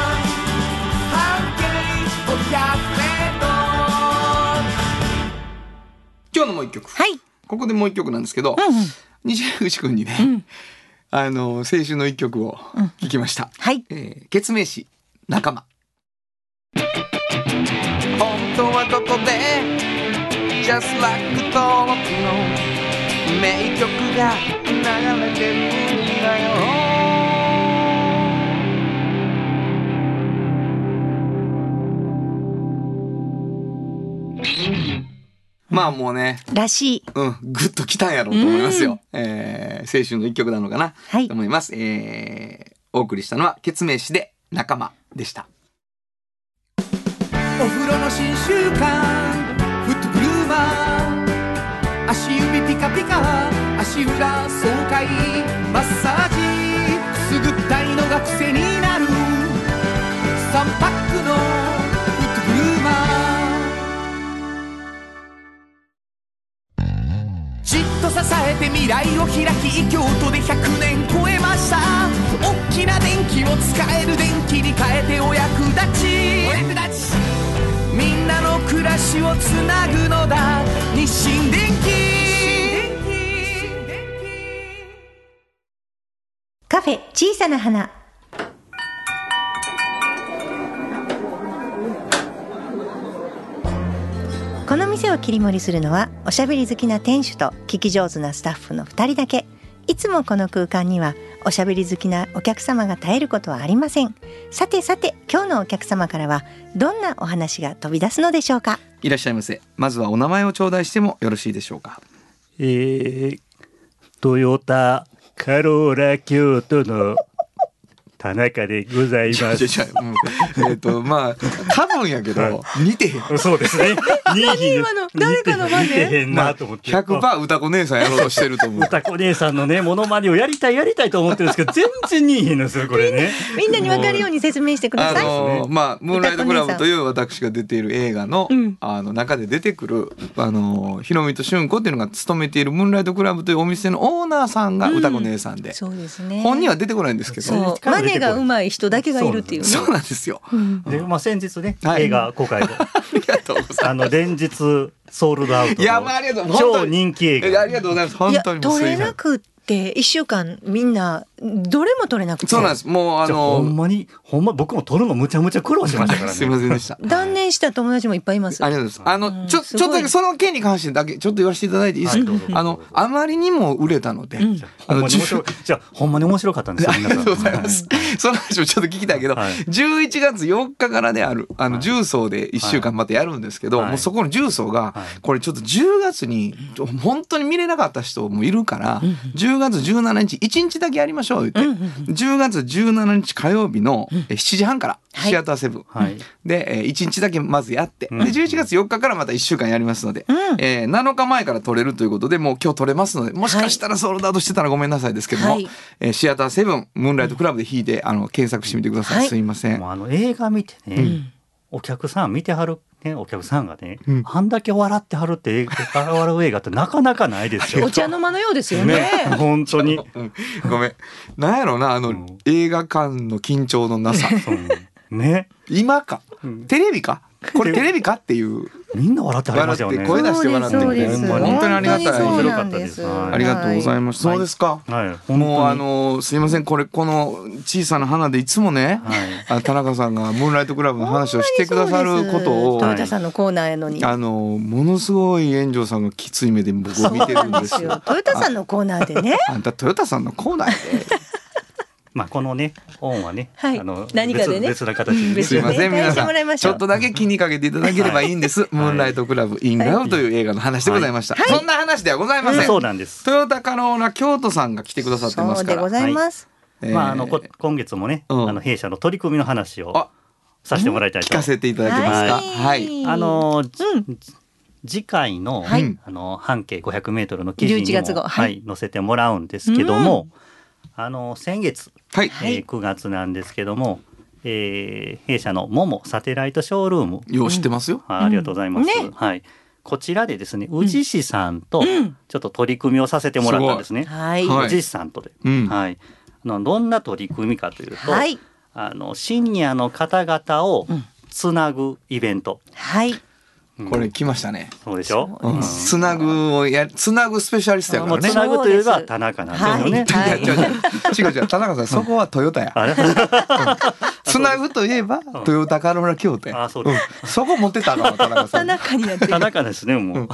のもう一曲。はいここでもう一曲なんですけど、西口くんにね、あの青春の一曲を聞きました。はいえー、決命詞仲間。本当はここで Just like 登録の名曲が流れてるんだよまあもうね。らしい。うん。グッときたんやろうと思いますよ、えー青春の一曲なのかな、はい。と思います、えーお送りしたのはケツメイシで仲間でした。お風呂の新習慣フットグルーマー足指ピカピカ足裏爽快。マッサージ来を開き京都で100年超えました。大きな電気を使える電気に変えてお役立ち。お役立ち。みんなの暮らしをつなぐのだ。日清電カフェ小さな花。を切り盛りするのはおしゃべり好きな店主と聞き上手なスタッフの2人だけ。いつもこの空間にはおしゃべり好きなお客様が絶えることはありません。さてさて今日のお客様からはどんなお話が飛び出すのでしょうか？いらっしゃいませ。まずはお名前を頂戴してもよろしいでしょうか？えー、トヨタカローラ京都の田中でございます。違うん。えっ、とまあ多分やけど似てへん。そうですね。何今の誰かの真似？似てへんなと思って。100%歌子姉さんやろうとしてると思う。歌子姉さんのね、モノマネをやりたいやりたいと思ってるんですけど、全然似えへんのですよ、これね。みんなに分かるように説明してくだあさい、のーまあ「ムーンライトクラブ」という私が出ている映画の,、うん。あの中で出てくる、あのーひろみとしゅんこっていうのが勤めているムーンライトクラブというお店のオーナーさんが歌子姉さんで、そうですね。本人は出てこないんですけどそうマネが上手い人だけがいるっていうねそうなんですよ。で、まあ先日ね、はい映画公開で、ありがとうございます。あの連日ソールドアウトいやまあありがとうの本当に超人気映いやあ画。りがとうございます。本当に取れなんくって一週間みんなどれも取れなくて。そうなんです。もうあじゃあほんのまに、ほんま僕も撮るのむちゃむちゃ苦労しましたからね。すいませんでした。断念した友達もいっぱいいます。ありがとうございます。あの、ちょ、うんすごい。ちょっとだけその件に関してだけ、ちょっと言わせていただいていいですか、はいあの、あまりにも売れたので、あの、ほん。まに面白い。じゃあ、ほんまに面白かったんですよ。ありがとうございます。その話もちょっと聞きたいけど、はい。11月4日からである、あの、はい。重曹で1週間またやるんですけど、はい。もうそこの重曹が、はい。これちょっと10月に、本当に見れなかった人もいるから、10月17日、1日だけやりましょう、言って。10月17日火曜日のえ7時半から、はい。シアターセブン。はい。で、えー、1日だけまずやって、うん。で11月4日からまた1週間やりますので、うん。えー7日前から撮れるということでもう今日撮れますのでもしかしたらソールドアウトしてたらごめんなさいですけども、はい。えーシアターセブンムーンライトクラブで弾いてあの検索してみてください、はい。すいません。あの映画見てね、お客さん見てはる、ね、お客さんがね、うん。あんだけ笑ってはるって映画笑う映画ってなかなかないですよ。お茶の間のようですよね。ね、本当に。うん。ごめん。なんやろなあの、うん。映画館の緊張のなさ。ね、今か。うん。テレビか これテレビかっていう。みんな笑ってはりましたよね。笑って声出して笑ってそうですほんまに。本当にありがたい。面白かったです。はい。ありがとうございます、はい。そうですか、はい、もうあ、のすいません。これこの小さな花でいつもね、はい、あ田中さんがムーンライトクラブの話をしてくださることをトヨタさんのコーナーやのに。あのものすごい炎上さんがきつい目で僕を見てるんですよ。トヨタさんのコーナーでね。あんたトヨタさんのコーナーで。まあこのね、音はね、はい。あの何かでね。別別な形でね、別すいません皆さもらいましょう。んちょっとだけ気にかけていただければいいんです。ムーンライトクラブインラブという映画の話でございました。はい。そんな話ではございません。そうなんです。トヨタカローラ京都さんが来てくださってますから。そうでございます、えー。まああのこ今月もね、うん。あの弊社の取り組みの話をあ。させてもらいたいと。聞かせていただけますか。ははい。い。あの、じうん。次回の、はい。あの半径500メートルの記事に11月号。も、はい。はい載せてもらうんですけども、あの先月、はい。はい。えー9月なんですけども、えー弊社のモモサテライトショールーム、よう知ってますよ。あありがとうございます。ね。はい。こちらでですね、宇治市さんとうん。ちょっと取り組みをさせてもらったんですね。宇治市さんとで、うん。はい。あのどんな取り組みかというと、はい。あのシニアの方々をうん。つなぐイベント。はい。うんこれ来ましたね。そうでしょ？うつなぐをやつなぐスペシャリストやからね。もうつ。なぐといえば田中なんですよね。はい。い。や 違う違う違う違う田中さんそこはトヨタや。あれ？つなぐといえばトヨタカローラ京都や。あそうです。うん。そこ持ってたの田中さ田ん。中になってる。田中ですねもう。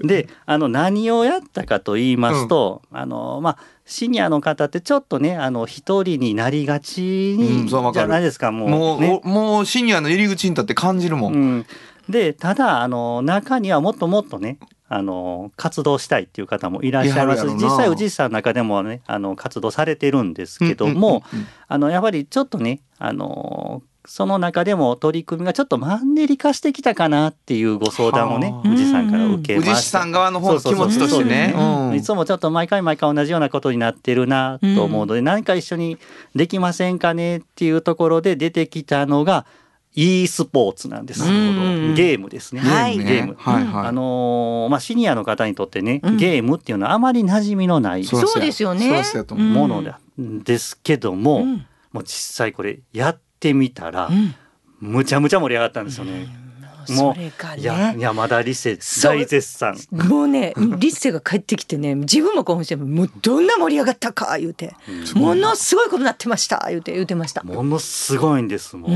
であの何をやったかと言いますと、あのまあシニアの方ってちょっとねあの一人になりがちじゃないですかもう。もう、もうシニアの入り口に立って感じるもん。うん、でただあの中にはもっともっとねあの活動したいっていう方もいらっしゃいます。実際宇治さんの中でもねあの活動されてるんですけども、うんうんうんうん。あのやはりちょっとねあのその中でも取り組みがちょっとマンネリ化してきたかなっていうご相談をねはあ。宇治さんから受け宇治ました。市さん側の方の気持ちとしてね。うん。いつもちょっと毎回毎回同じようなことになってるなと思うので、何か一緒にできませんかねっていうところで出てきたのが e スポーツなんです。うん。ゲームですね。はいゲーム。はいはい。あのーまあシニアの方にとってね、うん。ゲームっていうのはあまり馴染みのないそうですよね。ものなんですけども、うん。もう実際これやってみたら、うん。むちゃむちゃ盛り上がったんですよね。もそれがういやね山田理瀬大絶賛。もうねリッセが帰ってきてね自分も興奮してもうどんな盛り上がったか言うて、ものすごいことになってました言うて言うてました。ものすごいんですもう。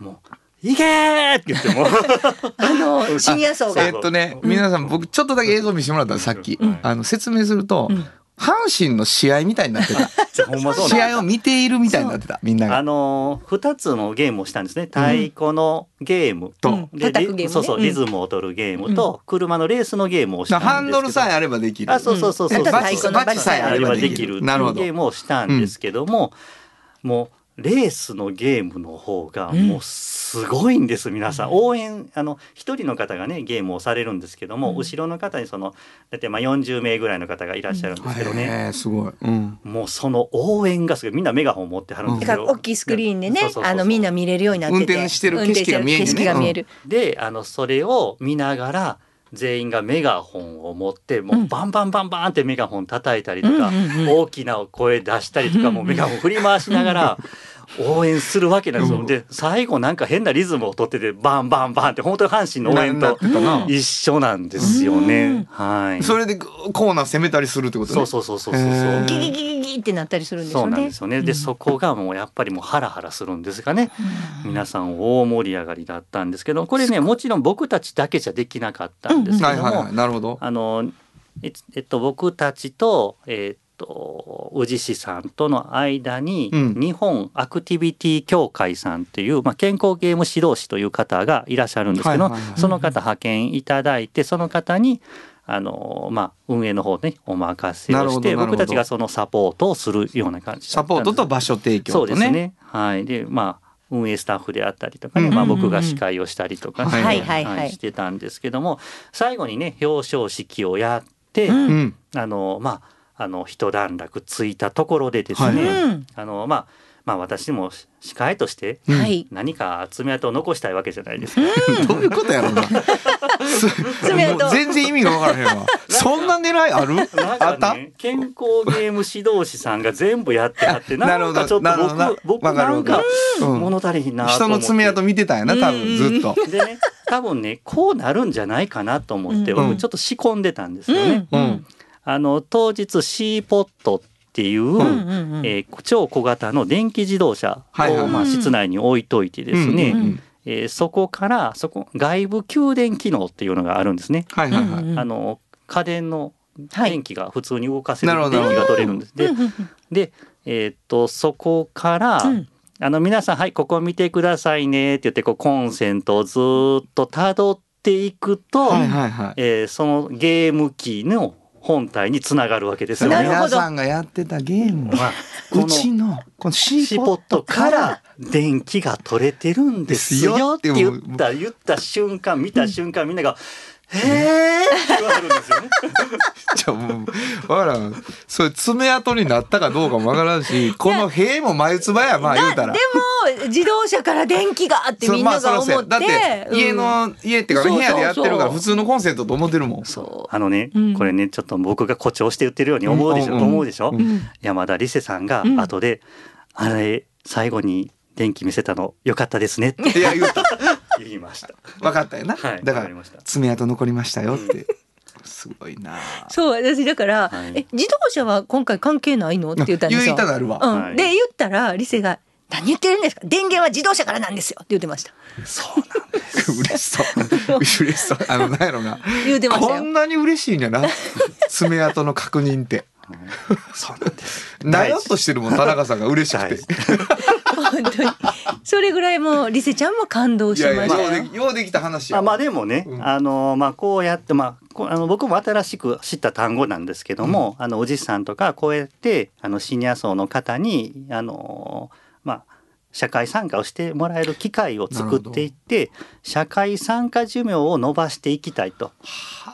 うん、もういけーって言っても。あのシニア層が。えっとね、皆さん僕ちょっとだけ映像見せてもらったのさっき、あの説明すると、阪神の試合みたいになってた。試合を見ているみたいになってたみんなあが。のー二つのゲームをしたんですね。太鼓のゲームと、うん。で叩くゲームね。リそうそううん。リズムを取るゲームと、車のレースのゲームをしたんですけど。ハンドルさえあればできる。あそうそうそうそう、うん。そうバチさえあれば。できるなるほど。ゲームをしたんですけども、もうレースのゲームの方がもうすごいんです皆さん。応援あの一人の方がねゲームをされるんですけども、後ろの方にそのだってまあ40名ぐらいの方がいらっしゃるんですけどね、すごい。うん。もうその応援がすごい。みんなメガホン持ってはるんですよ。だから大きいスクリーンでねあのみんな見れるようになってて。運転してる景色が見えるね。運転してる景色が見える。であのそれを見ながら全員がメガホンを持ってもうバンバンバンバンってメガホン叩いたりとか、大きな声出したりとかもうメガホン振り回しながら 応援するわけなんですよ。で最後なんか変なリズムを取っててバンバンバンって本当に阪神の応援と一緒なんですよね。はい。それでコーナー攻めたりするってことね。そうそうそうそうそうギギギギギってなったりするんですそうなんよねですよね。で、そこがもうやっぱりもうハラハラするんですがね。皆さん大盛り上がりだったんですけど、これねもちろん僕たちだけじゃできなかったんですけども、はいはいはい。なるほど。あのええっと僕たちとえっと宇治市さんとの間に、うん。日本アクティビティ協会さんっていう、まあ、健康ゲーム指導士という方がいらっしゃるんですけど、その方派遣いただいてその方にあのまあ、運営の方ねお任せをして僕たちがそのサポートをするような感じだサポートと場所提供とそうですね。ね。はい。でまあ運営スタッフであったりとかね、うんまあ、僕が司会をしたりとかね、はいはいはいしてたんですけども最後にね表彰式をやって、うんうん。あのまああの一段落ついたところでですね、はいうんあのまあまあ私も司会として何か爪痕を残したいわけじゃないですか。どういうことやろうな。全然意味が分からへんわ。そんな狙いある？なんあった？かね、健康ゲーム指導士さんが全部やってはって なるほどなんかちょっとなるほどな僕僕なんかうん物足りひんなと人思っての爪痕見てたんやな多分ずっと。でね多分ねこうなるんじゃないかなと思ってうん僕ちょっと仕込んでたんですよね。ううんん。あの当日シーポットっていう、うんうんうん。えー超小型の電気自動車はいはいはい。をまあ室内に置いといてですね、うんうんうん。えーそこからそこ外部給電機能っていうのがあるんですね。はいはいはい。うんあの家電のはい。電気が普通に動かせるなるほど電気が取れるんです。でで、えーっとそこから、うん。あの皆さんはいここ見てくださいねって言ってこうコンセントをずーっとたどっていくと、はいはいはい。えーそのゲーム機の本体につながるわけですよね。なるほど皆さんがやってたゲームは うちのこのシシーポットから電気が取れてるんですよって言った言った瞬間見た瞬間みんなが「へえ!」われるんですよね。じゃあもうわからん。それ爪痕になったかどうかもわからんしこの塀も眉唾やまあ言うたら。でも自動車から電気があってみんなが思って、そうまあそらそうや。だって家の、家っていうか部屋でやってるから普通のコンセントと思ってるもん。そう。あのね、うん。これねちょっと僕が誇張して言ってるように思うでしょ、うん思うでしょ、うん山田理瀬さんがうん。後で「あれ最後に電気見せたのよかったですね」って。いや言うた言いました。分かったよな、はいだからりました。爪痕残りましたよって、すごいな。そう私だから、はい。え自動車は今回関係ないの？って言ったんですよ。言いたなるわ、うん。はい。で言ったらリセが「何言ってるんですか？電源は自動車からなんですよ」って言ってました。そうなんです。嬉しそう。嬉しそう。あのなんやろな。言ってましたよ。こんなに嬉しいんやな。爪痕の確認ってそうなんです。なよっとしてるもん田中さんが嬉しくて。本当に。それぐらいもうリセちゃんも感動しいやいやましたよようでようできた話や。あまあでもね、うん。あのまあこうやってまああの僕も新しく知った単語なんですけども、あのおじさんとかこうやってあのシニア層の方にあのまあ社会参加をしてもらえる機会を作っていって社会参加寿命を伸ばしていきたいと、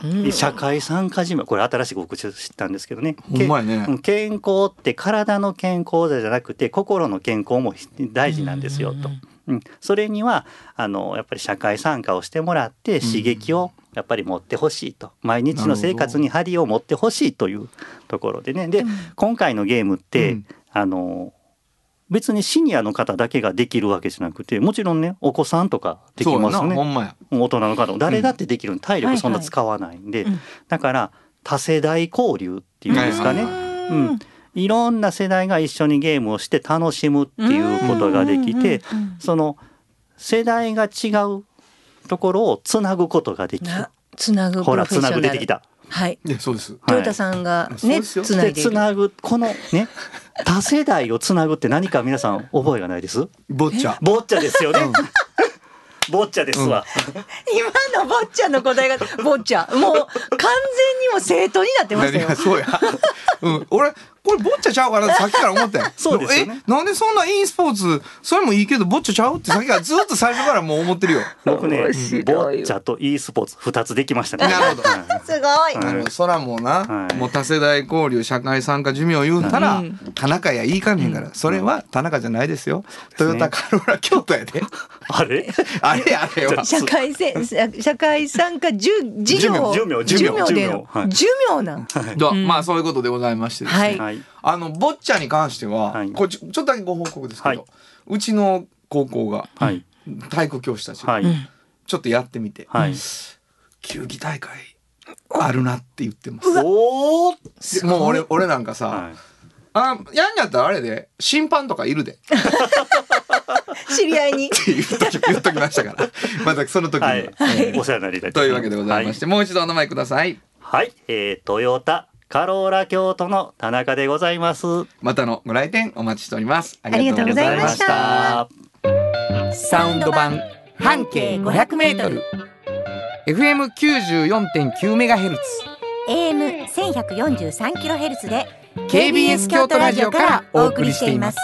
うん社会参加寿命これ新しく僕知ったんですけどね。ね。健康って体の健康じゃなくて心の健康も大事なんですよと。うん、それにはあのやっぱり社会参加をしてもらって刺激をやっぱり持ってほしいと。毎日の生活に張りを持ってほしいというところでね。で今回のゲームって、うん。あの別にシニアの方だけができるわけじゃなくてもちろんねお子さんとかできそうやなますよねほんまや。大人の方も。誰だってできる体力そんな使わないんで、うん。だから多世代交流っていうんですかね、うん、いろんな世代が一緒にゲームをして楽しむっていうことができて、その世代が違うところをつなぐことができる。な。つなぐプほらつなぐ出てきた。はい。そうです。トヨタさんがねつつないでいる。なぐこのね 多世代をつなぐって何か皆さん覚えがないです？ボッチャ。ボッチャですよね。ボッチャですわ。今の坊ちゃんの答えが坊ちゃんもう完全にも生徒になってましたよそうや。うん、俺これボッチャちゃうかなってさっきから思ったよ。そうですよね。え、なんでそんな e スポーツそれもいいけどボッチャちゃうってさっきからずっと最初からもう思ってるよ。僕ね、ボッチャと e スポーツ二つできましたね。なるほど。はいすごい。なるほどそらもうな、はい。もう多世代交流社会参加寿命言うたら、うん。田中やいいかねんから、それは田中じゃないですよ。トヨタカローラ京都やで。あれ？あれあれは。社会せ社会参加寿寿命寿命寿命寿命で寿命なん。どまあそういうことでございましてですね、はいはい。あのボッチャに関しては、はいこれちょちょっとだけご報告ですけど、はいうちの高校がはい。体育教師たちがはい。ちょっとやってみて、はい。球技大会あるなって言ってます。おお。でもう俺俺なんかさ、はい。あやんやったらあれで審判とかいるでって 知り合いに言っとき言っときましたからまたその時には、はい。お世話になりたいというわけでございまして、もう一度お名前くださいはい。はい。えー、トヨタカローラ京都の田中でございます。またのご来店お待ちしております。ありがとうございました。サウンド版半径500メートル。FM 94.9メガヘルツ。AM 千百四十三キロヘルツで KBS 京都ラジオからお送りしています。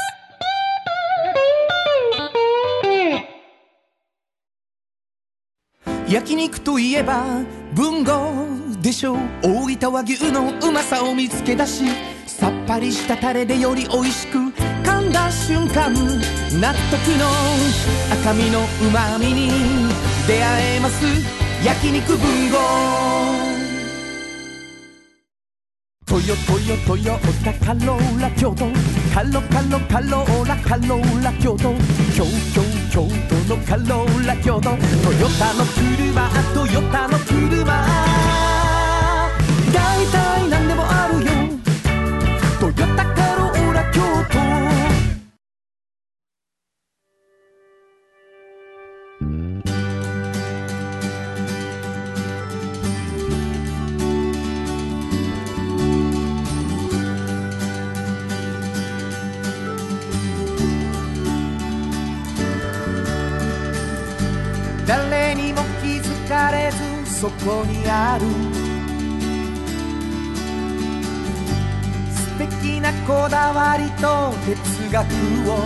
焼肉といえば文豪でしょう？大分和牛のうまさを見つけ出しさっぱりしたタレでより美味しく噛んだ瞬間納得の赤身のうまみに出会えます。焼肉文豪。トヨトヨトヨタカローラ京都。カロカロカローラカローラ京都。京京京都のカローラ京都。トヨタの車トヨタの車。そこにある。素敵なこだわりと哲学を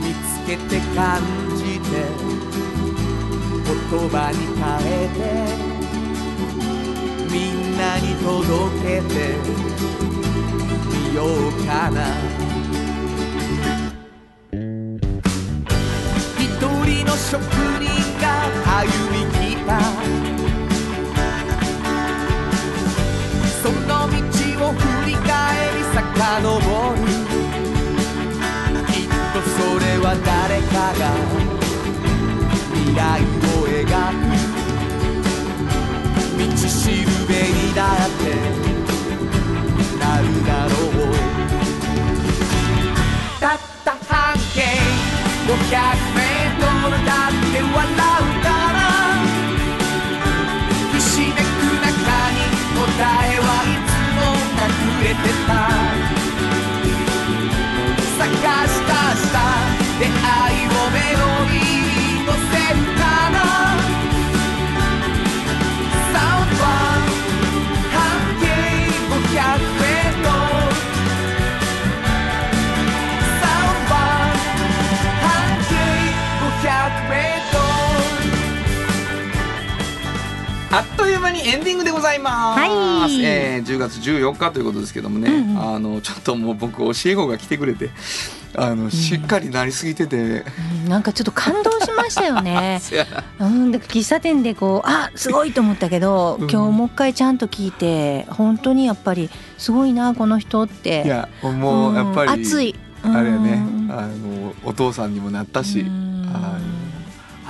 見つけて感じて言葉に変えてみんなに届けてみようかな。一人の職人が歩みたその道を振り返り遡るきっとそれは誰かが。未来を描く。道しるべにだって。libertar. エンディングでございます。はい。えー10月14日ということですけどもね、うんうん。あのちょっともう僕教え子が来てくれて、あのしっかりなりすぎてて、うん。なんかちょっと感動しましたよね。うん、だ喫茶店でこうあすごいと思ったけど、うん。今日もう一回ちゃんと聞いて本当にやっぱりすごいなこの人って。いやもうやっぱり、ん熱い。あれやね、うん。あのお父さんにもなったし、うん。あ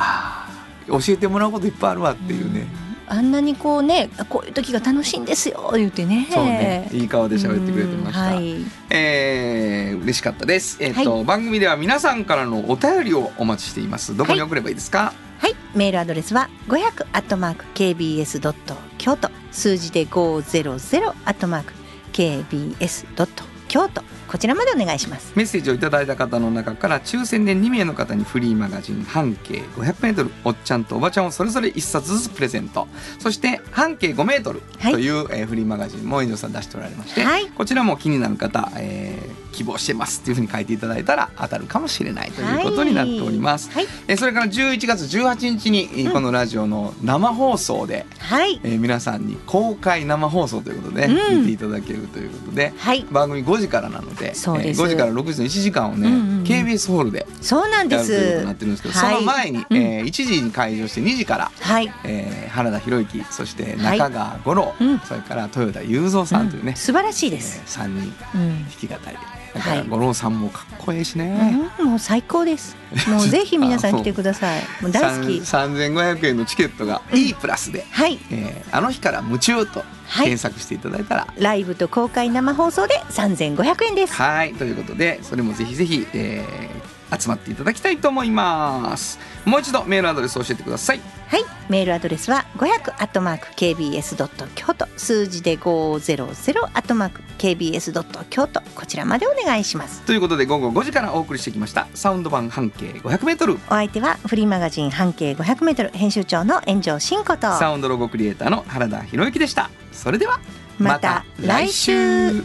はあ教えてもらうこといっぱいあるわっていうね、あんなにこうねこういう時が楽しいんですよ言ってねそうねいい顔で喋ってくれてました。うんはいえー嬉しかったです。えっ、と、番組では皆さんからのお便りをお待ちしています。どこに送ればいいですか？はい、メールアドレスは500アットマーク kbs ドット京都数字で500アットマーク kbs ドット京都こちらまでお願いします。メッセージをいただいた方の中から抽選で2名の方にフリーマガジン半径 500m おっちゃんとおばちゃんをそれぞれ1冊ずつプレゼント。そして半径 5m はいという、えーフリーマガジンも遠藤さん出しておられまして、はい。こちらも気になる方、えー希望してますっていうふうに書いていただいたら当たるかもしれないということになっております。はい、えーそれから11月18日に、えーこのラジオの生放送で、はい、えー皆さんに公開生放送ということで、うん。見ていただけるということではい、番組5時からなのでそうです。えー5時から6時の1時間をね、うんうんうん。KBS ホールでそうなんでやるということすになってるんですけど、はい。その前に、うん。えー1時に開場して2時から、はい、えー原田博之そしてはい中川五郎、うん。それから豊田雄三さんというね、素晴らしいえです。3人うん。弾き語りではい五郎さんもかっこええしね。うん、もう最高です。もうぜひ皆さん来てください。もう大好き。三3500円のチケットが E プラスで、はい、えーあの日から夢中とはい検索していただいたら、ライブと公開生放送で3500円です。はいということでそれもぜひぜひ、えー集まっていただきたいと思います。もう一度メールアドレス教えてください。はい、メールアドレスは500アットマーク kbs ドット京都。数字で500アットマーク kbs ドット京都。こちらまでお願いします。ということで午後5時からお送りしてきました。サウンド版半径 500m お相手はフリーマガジン半径500メートル。編集長の炎上真子と。サウンドロゴクリエイターの原田博之でした。それではまた来週。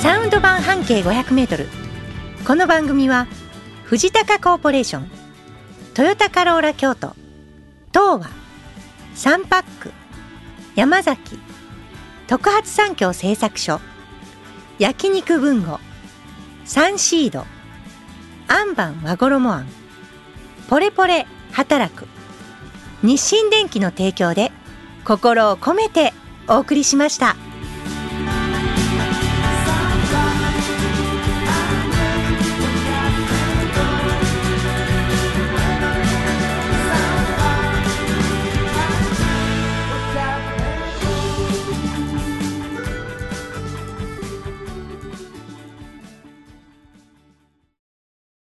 サウンド版半径500メートルこの番組は藤高コーポレーショントヨタカローラ京都東和サンパック山崎特発産業製作所焼肉文吾サンシードアンバン和衣あんポレポレ働く日清電機の提供で心を込めてお送りしました。